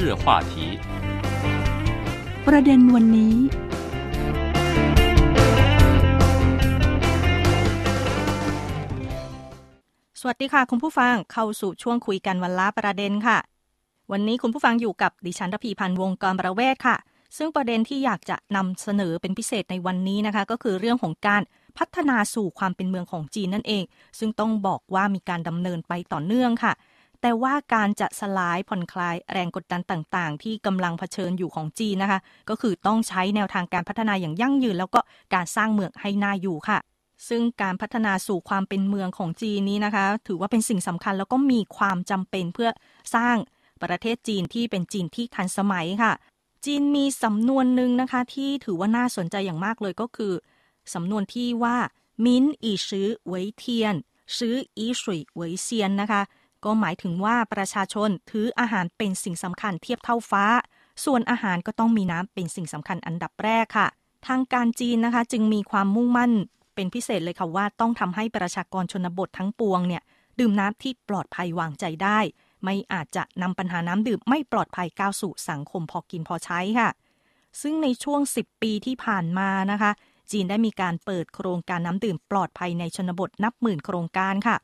日话题ประเด็นวันนี้ สวัสดีค่ะ คุณผู้ฟังเข้าสู่ช่วงคุยกันวันละประเด็นค่ะ วันนี้คุณผู้ฟังอยู่กับดิฉันรพีพันธ์วงกรประเวศค่ะ ซึ่งประเด็นที่อยากจะนำเสนอเป็นพิเศษในวันนี้นะคะ ก็คือเรื่องของการพัฒนาสู่ความเป็นเมืองของจีนนั่นเอง ซึ่งต้องบอกว่ามีการดำเนินไปต่อเนื่องค่ะ แต่ว่าการจะสลายผ่อนคลายแรงกดดันต่างๆ ที่กำลังเผชิญอยู่ของจีนนะคะ ก็คือต้องใช้แนวทางการพัฒนาอย่างยั่งยืน แล้วก็การสร้างเมืองให้น่าอยู่ค่ะซึ่งการพัฒนาสู่ความเป็นเมืองของจีนนี้นะคะ ถือว่าเป็นสิ่งสำคัญแล้วก็มีความจำเป็นเพื่อสร้างประเทศจีนที่เป็นจีนที่ทันสมัยค่ะ จีนมีสำนวนหนึ่งนะคะที่ถือว่าน่าสนใจอย่างมากเลยก็คือสำนวนที่ว่า มินอีซื้อเวเทียน ซื้ออีสุยเวเซียนนะคะ ก็หมายถึงว่าประชาชนถืออาหารเป็นสิ่งสำคัญเทียบเท่าฟ้า ส่วนอาหารก็ต้องมีน้ำเป็นสิ่งสำคัญอันดับแรกค่ะ ทางการจีนนะคะจึงมีความมุ่งมั่น เป็นพิเศษเลยค่ะว่าต้องทำให้ประชากรชนบททั้งปวงเนี่ยดื่มน้ำที่ปลอดภัยวางใจได้ ไม่อาจจะนำปัญหาน้ำดื่มไม่ปลอดภัยก้าวสู่สังคมพอกินพอใช้ค่ะ ซึ่งในช่วง 10 ปีที่ผ่านมานะคะ จีนได้มีการเปิดโครงการน้ำดื่มปลอดภัยในชนบทนับหมื่นโครงการค่ะ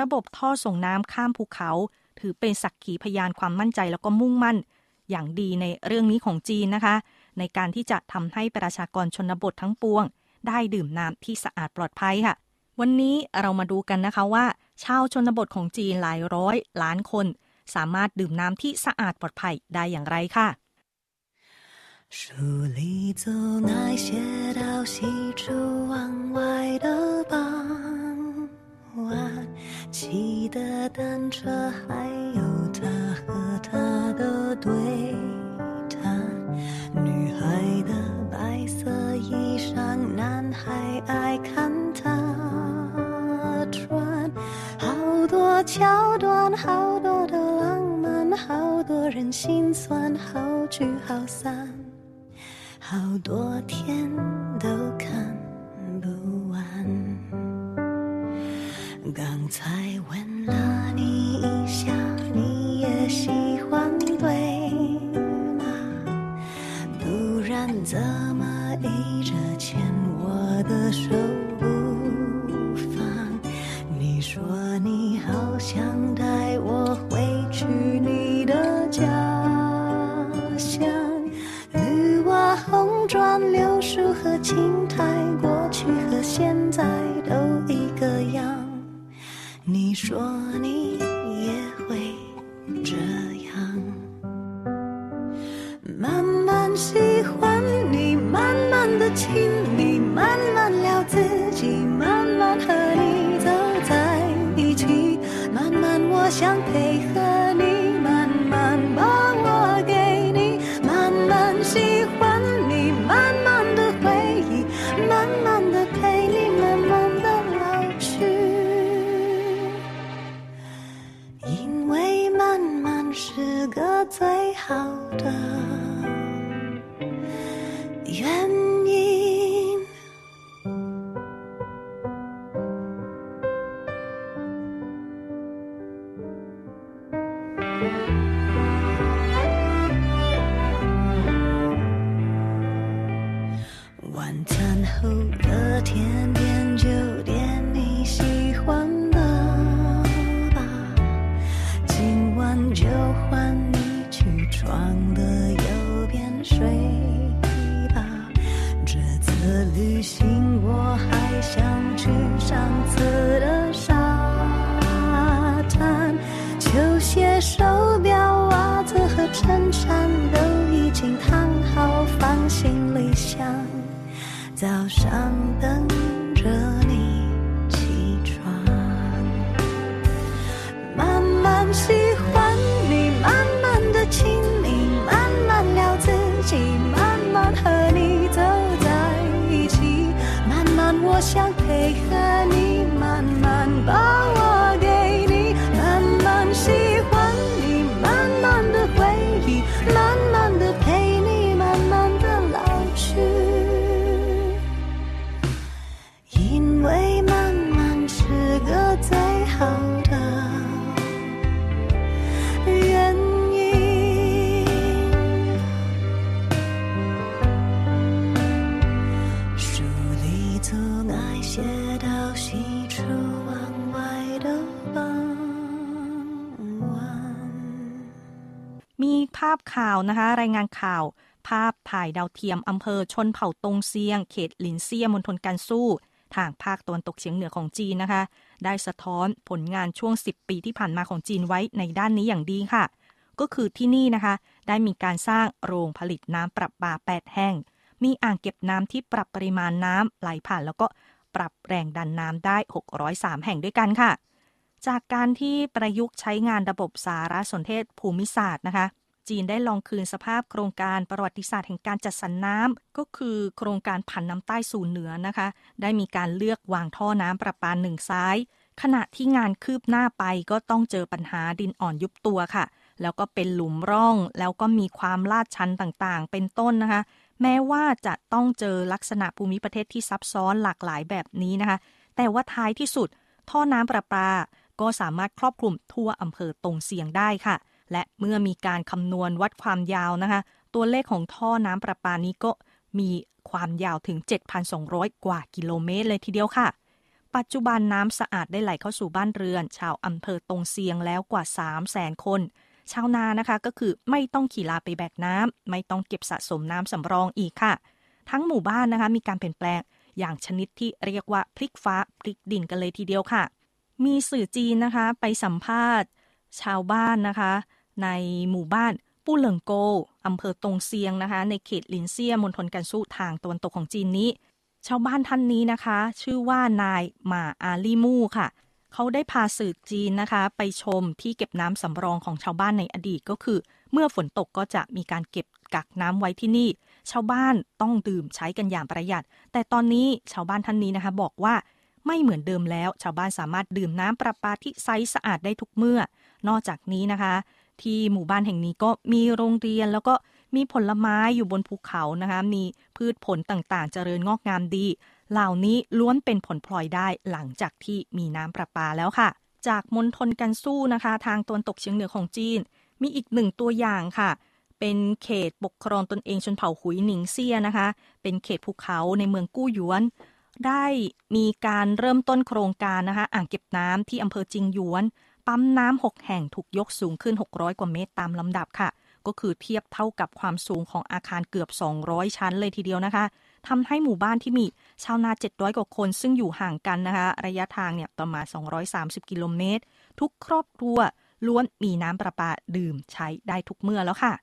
ระบบท่อส่งน้ำข้ามภูเขา ถือเป็นสักขีพยานความมั่นใจแล้วก็มุ่งมั่น อย่างดีในเรื่องนี้ของจีนนะคะ ในการที่จะทำให้ประชากรชนบททั้งปวง ได้ดื่มน้ำที่สะอาดปลอดภัยค่ะ วันนี้เรามาดูกันนะคะว่า ชาวชนบทของจีนหลายร้อยล้านคน สามารถดื่มน้ำที่สะอาดปลอดภัยได้อย่างไรค่ะ 书里走那些到西出望外的傍晚， 骑的单车，还有他和她的对谈。女孩的白色衣裳，男孩爱看她穿。好多桥段，好多的浪漫，好多人心酸，好聚好散。好多天都看不完。刚才怎么一直牵我的手不放？你说你好想带我回去你的家乡。绿瓦红砖柳树和青苔，过去和现在都一个样。你说你也会这样，慢慢喜，请你，慢慢聊自己，慢慢和你走在一起，慢慢我想配合后的天慢我 ข่าวนะคะ รายงานข่าว ภาพถ่ายดาวเทียมอำเภอชนเผ่าตงเซียง เขตหลินเซียมณฑลกันสู้ทางภาคตะวันตกเฉียงเหนือของจีนนะคะ ได้สะท้อนผลงานช่วง 10 ปีที่ผ่านมาของจีนไว้ในด้านนี้อย่างดีค่ะ ก็คือที่นี่นะคะ ได้มีการสร้างโรงผลิตน้ำประปา 8 แห่ง มีอ่างเก็บน้ำที่ปรับปริมาณน้ำไหลผ่านแล้วก็ปรับแรงดันน้ำได้ 603 แห่งด้วยกันค่ะ จากการที่ประยุกต์ใช้งานระบบสารสนเทศภูมิศาสตร์นะคะ จีนได้ลองคืนสภาพโครงการประวัติศาสตร์แห่งการจัดสรรน้ำก็คือโครงการผันน้ำใต้สู่เหนือนะคะ ได้มีการเลือกวางท่อน้ำประปาหนึ่งซ้าย ขณะที่งานคืบหน้าไปก็ต้องเจอปัญหาดินอ่อนยุบตัวค่ะ แล้วก็เป็นหลุมร่อง แล้วก็มีความลาดชันต่างๆ เป็นต้นนะคะ แม้ว่าจะต้องเจอลักษณะภูมิประเทศที่ซับซ้อนหลากหลายแบบนี้นะคะ แต่ว่าท้ายที่สุด ท่อน้ำประปาก็สามารถครอบคลุมทั่วอำเภอตรงเสียงได้ค่ะ และเมื่อมีการคำนวณวัดความยาวนะคะ ตัวเลขของท่อน้ำประปานี้ก็มีความยาวถึง 7,200 กว่ากิโลเมตรเลยทีเดียวค่ะ ปัจจุบันน้ำสะอาดได้ไหลเข้าสู่บ้านเรือน ชาวอำเภอตรงเสียงแล้วกว่า 3 0 0แสนคน ชาวนานะคะก็คือไม่ต้องขี่ลาไปแบกน้ำไม่ต้องเก็บสะสมน้ำสำรองอีกค่ะ ทั้งหมู่บ้านนะคะมีการเปลี่ยนแปลงอย่างชนิดที่เรียกว่าพลิกฟ้าพลิกดินกันเลยทีเดียวค่ะ มีสื่อจีนนะคะไปสัมภาษณ์ ชาวบ้านนะคะ ในหมู่บ้านปู้เหลิงโกอำเภอตงเซียงนะคะ ในเขตลินเซียมณฑลกันสู้ทางตะวันตกของจีนนี้ ชาวบ้านท่านนี้นะคะ ชื่อว่านายหมาอาลีมู่ค่ะ เขาได้พาสื่อจีนนะคะ ไปชมที่เก็บน้ำสำรองของชาวบ้านในอดีตก็คือ เมื่อฝนตกก็จะมีการเก็บกักน้ำไว้ที่นี่ ชาวบ้านต้องดื่มใช้กันอย่างประหยัด แต่ตอนนี้ชาวบ้านท่านนี้นะคะ บอกว่าไม่เหมือนเดิมแล้ว ชาวบ้านสามารถดื่มน้ำประปาที่ใสสะอาดได้ทุกเมื่อ นอกจากนี้นะคะ ที่หมู่บ้านแห่งนี้ก็มีโรงเรียนแล้วก็มีผลไม้อยู่บนภูเขานะคะมีพืชผลต่างๆ เจริญงอกงามดี เหล่านี้ล้วนเป็นผลพลอยได้หลังจากที่มีน้ำประปาแล้วค่ะ จากมณฑลกันสู้นะคะ ทางตะวันตกเฉียงเหนือของจีน มีอีกหนึ่งตัวอย่างค่ะ เป็นเขตปกครองตนเองชนเผ่าหุยหนิงเซียนะคะ เป็นเขตภูเขาในเมืองกู้หยวน ได้มีการเริ่มต้นโครงการนะคะอ่างเก็บน้ำที่อำเภอจิงหยวน ปั๊มน้ำหกแห่งถูกยกสูงขึ้น 600 กว่าเมตรตามลำดับค่ะ ก็คือเทียบเท่ากับความสูงของอาคารเกือบ 200 ชั้นเลยทีเดียวนะคะทำให้หมู่บ้านที่มีชาวนา 700 กว่าคน ซึ่งอยู่ห่างกันนะคะ ระยะทางเนี่ยประมาณ 230 กิโลเมตร ทุกครอบครัวล้วนมีน้ำประปาดื่มใช้ได้ทุกเมื่อแล้วค่ะ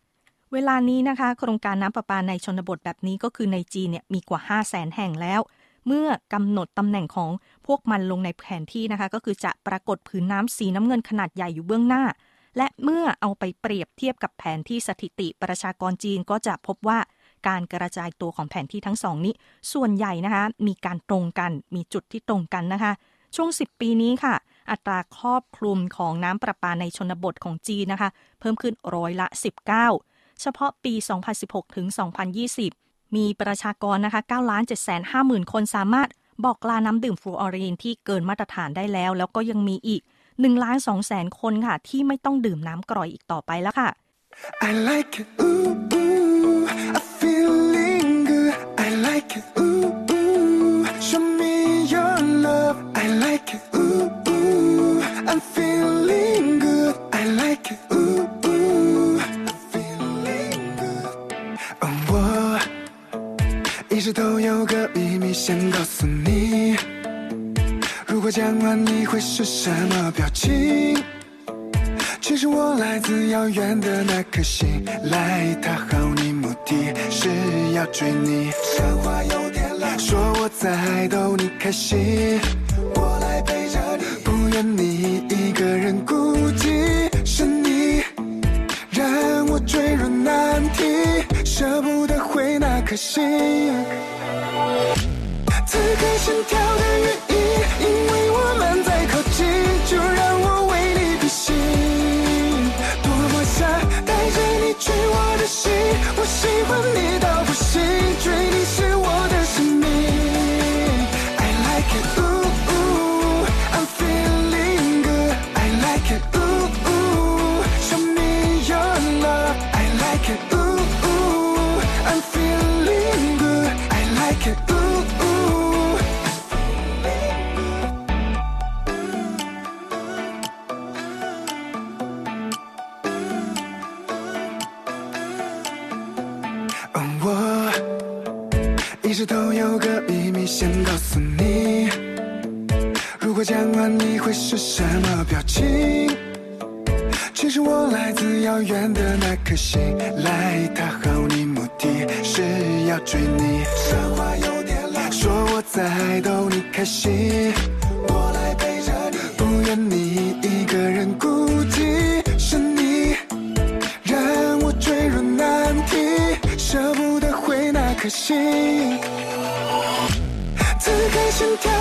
เวลานี้นะคะ โครงการน้ำประปาในชนบทแบบนี้ก็คือในจีนเนี่ยมีกว่า 5 0 0แสนแห่งแล้ว เมื่อกำหนดตำแหน่งของพวกมันลงในแผนที่นะคะ ก็คือจะปรากฏผืนน้ำสีน้ำเงินขนาดใหญ่อยู่เบื้องหน้า และเมื่อเอาไปเปรียบเทียบกับแผนที่สถิติประชากรจีนก็จะพบว่าการกระจายตัวของแผนที่ทั้งสองนี้ ส่วนใหญ่นะคะ มีการตรงกัน มีจุดที่ตรงกันนะคะ ช่วง 10 ปีนี้ค่ะ อัตราครอบคลุมของน้ำประปาในชนบทของจีนนะคะ เพิ่มขึ้นร้อยละ 19 เฉพาะปี 2016 ถึง 2020 มีประชากรนะคะ9ล้าน7 5 0 0 0 0 คนสามารถบอกลาน้ำดื่มฟลูออรีนที่เกินมาตรฐานได้แล้ว แล้วก็ยังมีอีก1ล้าน2แสนคนค่ะ ที่ไม่ต้องดื่มน้ำกร่อยอีกต่อไปแล้วค่ะ I like it, ooh, ooh, 直都有个秘密想告诉你，如果讲完你会是什么表情？其实我来自遥远的那颗星，来讨好你，目的是要追你。讲话有点烂，说我在逗你开心，我来陪着你，不愿你颗心。此刻心跳的原因，因为我们在靠近，就让我为你披星。多么想带着你去我的心，我喜欢你的心。此刻心跳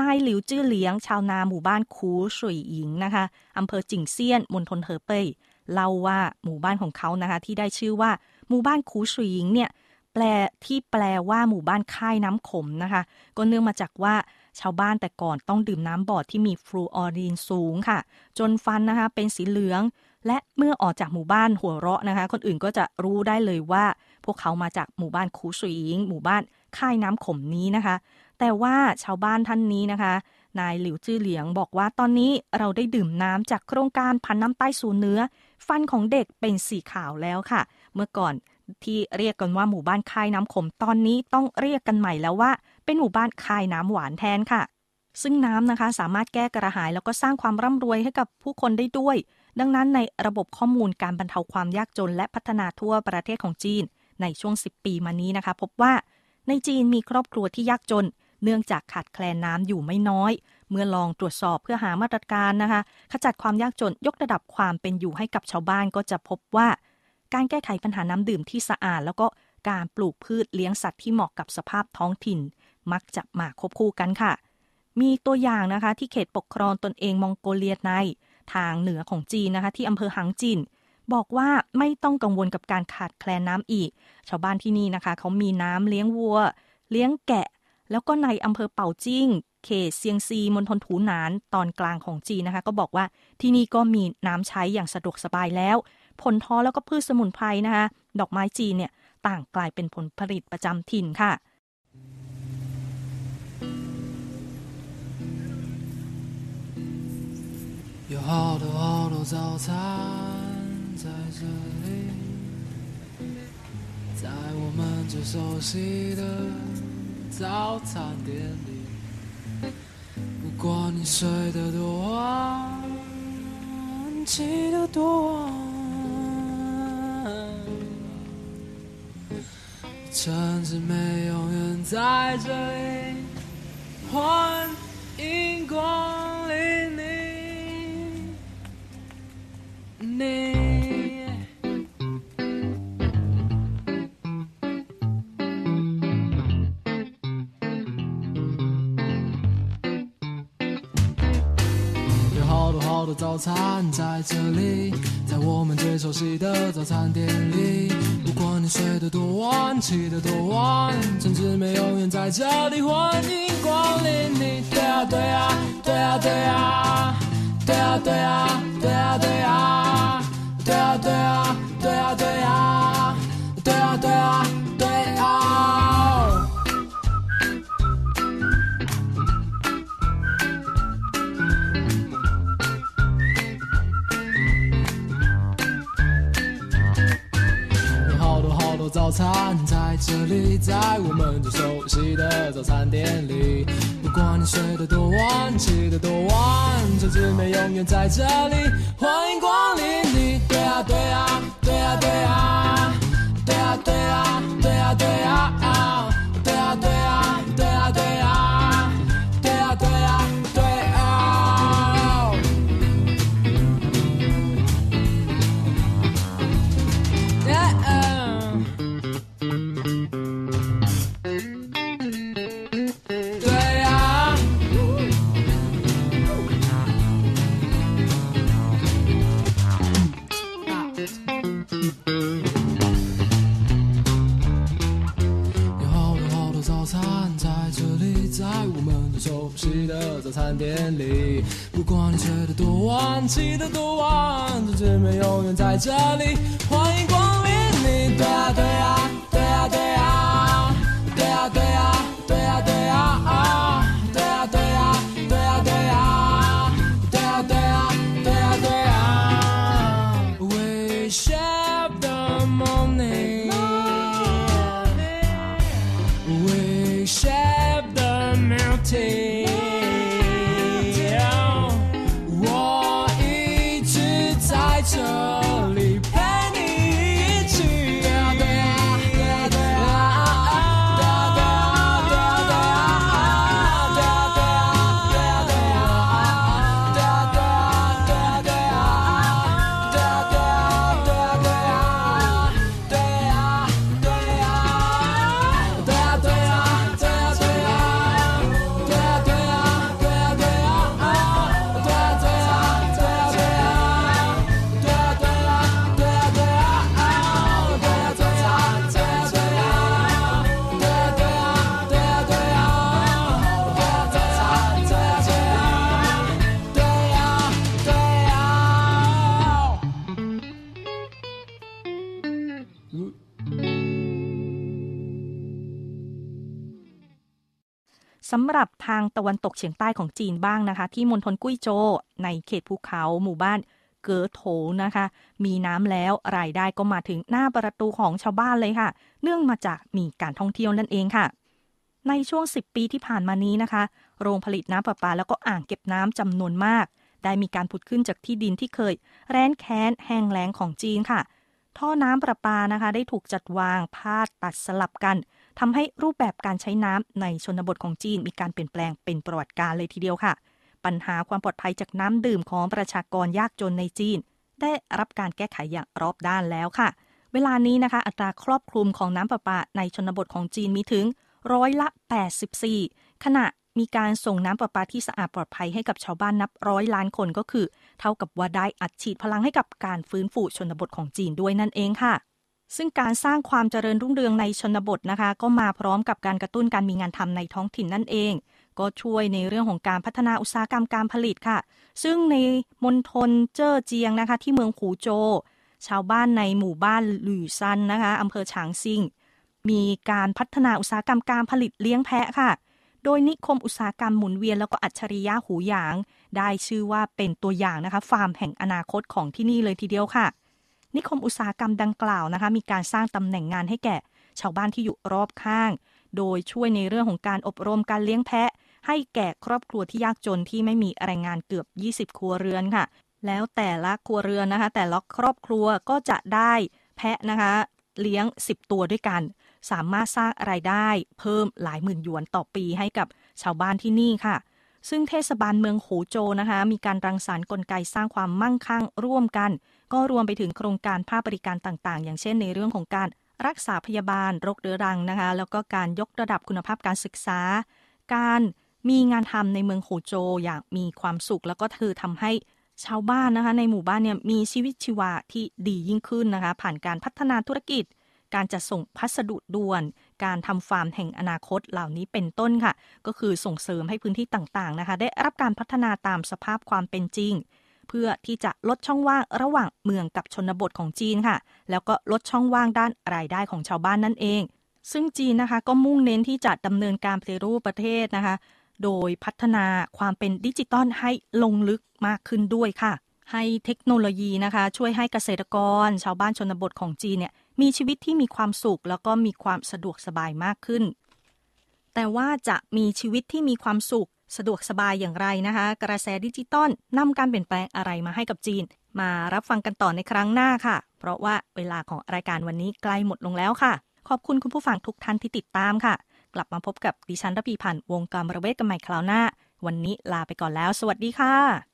นายหลิวจื้อเหลียง ชาวนาหมู่บ้านคูสุยหญิงนะคะอำเภอจิงเซียนมณฑลเหอเป่ยเล่าว่าหมู่บ้านของเขานะคะที่ได้ชื่อว่าหมู่บ้านคูสุยหญิงเนี่ยแปลที่แปลว่าหมู่บ้านค่ายน้ำขมนะคะ ก็เนื่องมาจากว่าชาวบ้านแต่ก่อนต้องดื่มน้ำบอดที่มีฟลูออรีนสูงค่ะ จนฟันนะคะเป็นสีเหลือง และเมื่อออกจากหมู่บ้านหัวเราะนะคะ คนอื่นก็จะรู้ได้เลยว่า พวกเขามาจากหมู่บ้านคูสุยหญิงหมู่บ้านค่ายน้ำขมนี้นะคะ แต่ว่าชาวบ้านท่านนี้นะคะ นายหลิวจื้อเหลียงบอกว่าตอนนี้เราได้ดื่มน้ำจากโครงการพันน้ำใต้สู่เนื้อ ฟันของเด็กเป็นสีขาวแล้วค่ะ เมื่อก่อนที่เรียกกันว่าหมู่บ้านคายน้ำขมตอนนี้ต้องเรียกกันใหม่แล้วว่า เป็นหมู่บ้านคายน้ำหวานแทนค่ะ ซึ่งน้ำนะคะสามารถแก้กระหายแล้วก็สร้างความร่ำรวยให้กับผู้คนได้ด้วย ดังนั้นในระบบข้อมูลการบรรเทาความยากจนและพัฒนาทั่วประเทศของจีน ในช่วง 10 ปีมานี้นะคะ พบว่าในจีนมีครอบครัวที่ยากจน เนื่องจากขาดแคลนน้ำอยู่ไม่น้อย เมื่อลองตรวจสอบเพื่อหามาตรการนะคะ ขจัดความยากจนยกระดับความเป็นอยู่ให้กับชาวบ้านก็จะพบว่า การแก้ไขปัญหาน้ำดื่มที่สะอาด แล้วก็การปลูกพืชเลี้ยงสัตว์ที่เหมาะกับสภาพท้องถิ่น มักจะมาควบคู่กันค่ะ มีตัวอย่างนะคะที่เขตปกครองตนเองมองโกเลียใน ทางเหนือของจีนนะคะ ที่อำเภอหางจินบอกว่าไม่ต้องกังวลกับการขาดแคลนน้ำอีก ชาวบ้านที่นี่นะคะ เขามีน้ำเลี้ยงวัว เลี้ยงแกะ แล้วก็ในอำเภอเป่าจิ้ง เขตเซียงซีมณฑลถูหนานตอนกลางของจีนนะคะ ก็บอกว่าที่นี่ก็มีน้ำใช้อย่างสะดวกสบายแล้ว ผลท้อแล้วก็พืชสมุนไพรนะคะ ดอกไม้จีนเนี่ยต่างกลายเป็นผลผลิตประจำถิ่นค่ะ 有好多好多早餐在这里，在我们最熟悉的 早餐店里。不管你睡得多晚，起得多晚，甚至没永远在这里，早餐在这里，在我们最熟悉的早餐店里。不管你睡得多晚，起得多晚，陈志美永远在这里，欢迎光临你。对啊对啊对啊对啊，对啊对啊对啊对啊，对啊对啊对啊对啊，对啊对啊这里，在我们最熟悉的早餐店里。不管你睡得多晚，起得多晚，这姊妹永远在这里。欢迎光临你，对啊对啊对啊对啊，对啊对啊对啊对啊，的早餐店里。不管你睡得多晚，起得多晚，这姊妹永远在这里。lights on. สำหรับทางตะวันตกเฉียงใต้ของจีนบ้างนะคะ ที่มณฑลกุ้ยโจวในเขตภูเขาหมู่บ้านเก๋อโถนะคะ มีน้ำแล้วรายได้ก็มาถึงหน้าประตูของชาวบ้านเลยค่ะ เนื่องมาจากมีการท่องเที่ยวนั่นเองค่ะ ในช่วง 10 ปีที่ผ่านมานี้นะคะ โรงผลิตน้ำประปาแล้วก็อ่างเก็บน้ำจำนวนมาก ได้มีการผุดขึ้นจากที่ดินที่เคย แร้นแค้นแห้งแล้งของจีนค่ะ ท่อน้ำประปานะคะ ได้ถูกจัดวางพาดตัดสลับกัน ทำให้รูปแบบการใช้น้ำในชนบทของจีนมีการเปลี่ยนแปลงเป็นประวัติการเลยทีเดียวค่ะ ปัญหาความปลอดภัยจากน้ำดื่มของประชากรยากจนในจีน ได้รับการแก้ไขอย่างรอบด้านแล้วค่ะ เวลานี้นะคะ อัตราครอบคลุมของน้ำประปาในชนบทของจีนมีถึงร้อยละ 84 ขณะมีการส่งน้ำประปาที่สะอาดปลอดภัยให้กับชาวบ้านนับร้อยล้านคนก็คือ เท่ากับว่าได้อัดฉีดพลังให้กับการฟื้นฟูชนบทของจีนด้วยนั่นเองค่ะ ซึ่งการสร้างความเจริญรุ่งเรืองในชนบทนะคะ ก็มาพร้อมกับการกระตุ้นการมีงานทำในท้องถิ่นนั่นเอง ก็ช่วยในเรื่องของการพัฒนาอุตสาหกรรมการผลิตค่ะ ซึ่งในมณฑลเจ้อเจียงนะคะ ที่เมืองหูโจ ชาวบ้านในหมู่บ้านหลี่ซันนะคะอำเภอฉางซิง มีการพัฒนาอุตสาหกรรมการผลิตเลี้ยงแพะค่ะ โดยนิคมอุตสาหกรรมหมุนเวียนแล้วก็อัจฉริยะหูหยาง ได้ชื่อว่าเป็นตัวอย่างนะคะ ฟาร์มแห่งอนาคตของที่นี่เลยทีเดียวค่ะ นิคมอุตสาหกรรมดังกล่าวนะคะมีการสร้างตำแหน่งงานให้แก่ ชาวบ้านที่อยู่รอบข้าง โดยช่วยในเรื่องของการอบรมการเลี้ยงแพะ ให้แก่ครอบครัวที่ยากจนที่ไม่มีแรงงานเกือบ 20 ครัวเรือนค่ะ แล้วแต่ละครัวเรือนนะคะ แต่ละครอบครัวก็จะได้แพะนะคะ เลี้ยง 10 ตัวด้วยกัน สามารถสร้างรายได้เพิ่มหลายหมื่นหยวนต่อปีให้กับชาวบ้านที่นี่ค่ะซึ่งเทศบาลเมืองโหโจนะคะ มีการรังสรรค์กลไกสร้างความมั่งคั่งร่วมกัน ก็รวมไปถึงโครงการภาคบริการต่างๆ อย่างเช่นในเรื่องของการรักษาพยาบาลโรคเรื้อรังนะคะ แล้วก็การยกระดับคุณภาพการศึกษา การมีงานทำในเมืองโหโจอย่างมีความสุข แล้วก็คือทำให้ชาวบ้านนะคะในหมู่บ้านเนี่ยมีชีวิตชีวาที่ดียิ่งขึ้นนะคะ ผ่านการพัฒนาธุรกิจ การจัดส่งพัสดุด่วน การทำฟาร์มแห่งอนาคตเหล่านี้เป็นต้นค่ะ ก็คือส่งเสริมให้พื้นที่ต่างๆนะคะ ได้รับการพัฒนาตามสภาพความเป็นจริง เพื่อที่จะลดช่องว่างระหว่างเมืองกับชนบทของจีนค่ะ แล้วก็ลดช่องว่างด้านรายได้ของชาวบ้านนั่นเอง ซึ่งจีนนะคะก็มุ่งเน้นที่จะดำเนินการปฏิรูปประเทศนะคะ โดยพัฒนาความเป็นดิจิตอลให้ลงลึกมากขึ้นด้วยค่ะ ให้เทคโนโลยีนะคะ ช่วยให้เกษตรกร ชาวบ้านชนบทของจีนเนี่ยมีชีวิตที่มีความสุข แล้วก็มีความสะดวกสบายมากขึ้น แต่ว่าจะมีชีวิตที่มีความสุข สะดวกสบายอย่างไรนะคะ กระแสดิจิตอลนำการเปลี่ยนแปลงอะไรมาให้กับจีน มารับฟังกันต่อในครั้งหน้าค่ะ เพราะว่าเวลาของรายการวันนี้ใกล้หมดลงแล้วค่ะ ขอบคุณคุณผู้ฟังทุกท่านที่ติดตามค่ะ กลับมาพบกับดิฉันระพีพันธ์วงการระเวทกันใหม่คราวหน้า วันนี้ลาไปก่อนแล้ว สวัสดีค่ะ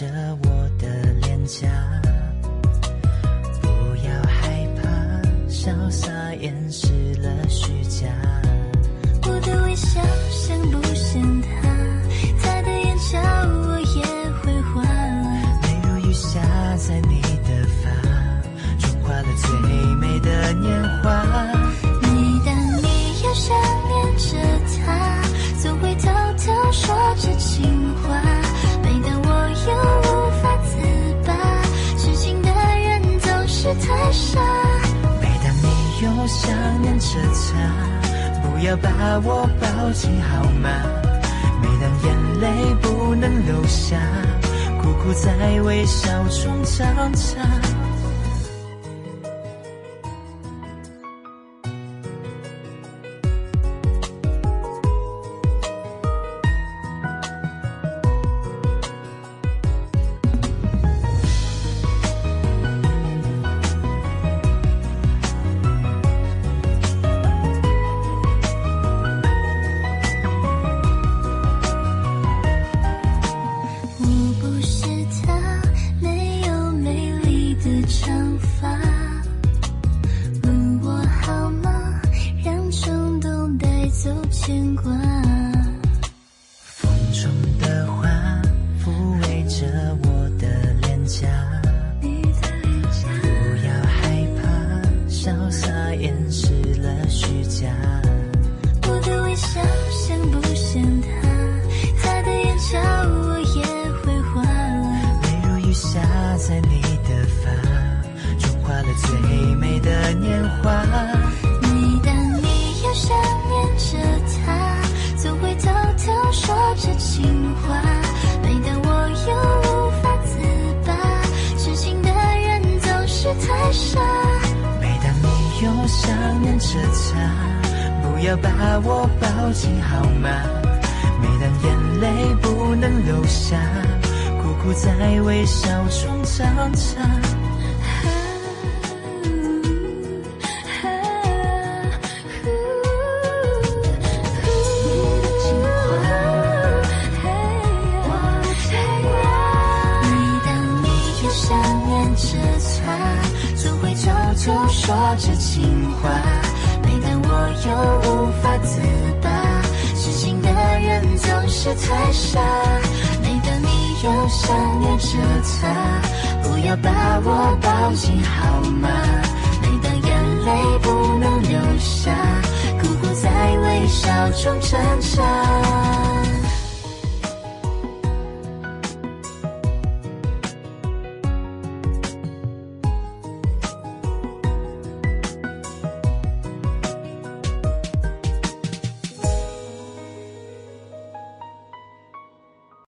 着我的脸颊，不要害怕，潇洒掩饰了虚假。我的微笑像不像想念着他，不要把我抱紧好吗？每当眼泪不能流下，苦苦在微笑中挣扎。年华。每当你又想念着他，总会偷偷说着情话。每当我又无法自拔，痴情的人总是太傻。每当你又想念着他，不要把我抱紧好吗？每当眼泪不能流下，苦苦在微笑中挣扎。着情话。每当我又无法自拔，痴情的人总是太傻。每当你又想念着他，不要把我抱紧好吗？每当眼泪不能流下，苦苦在微笑中挣扎。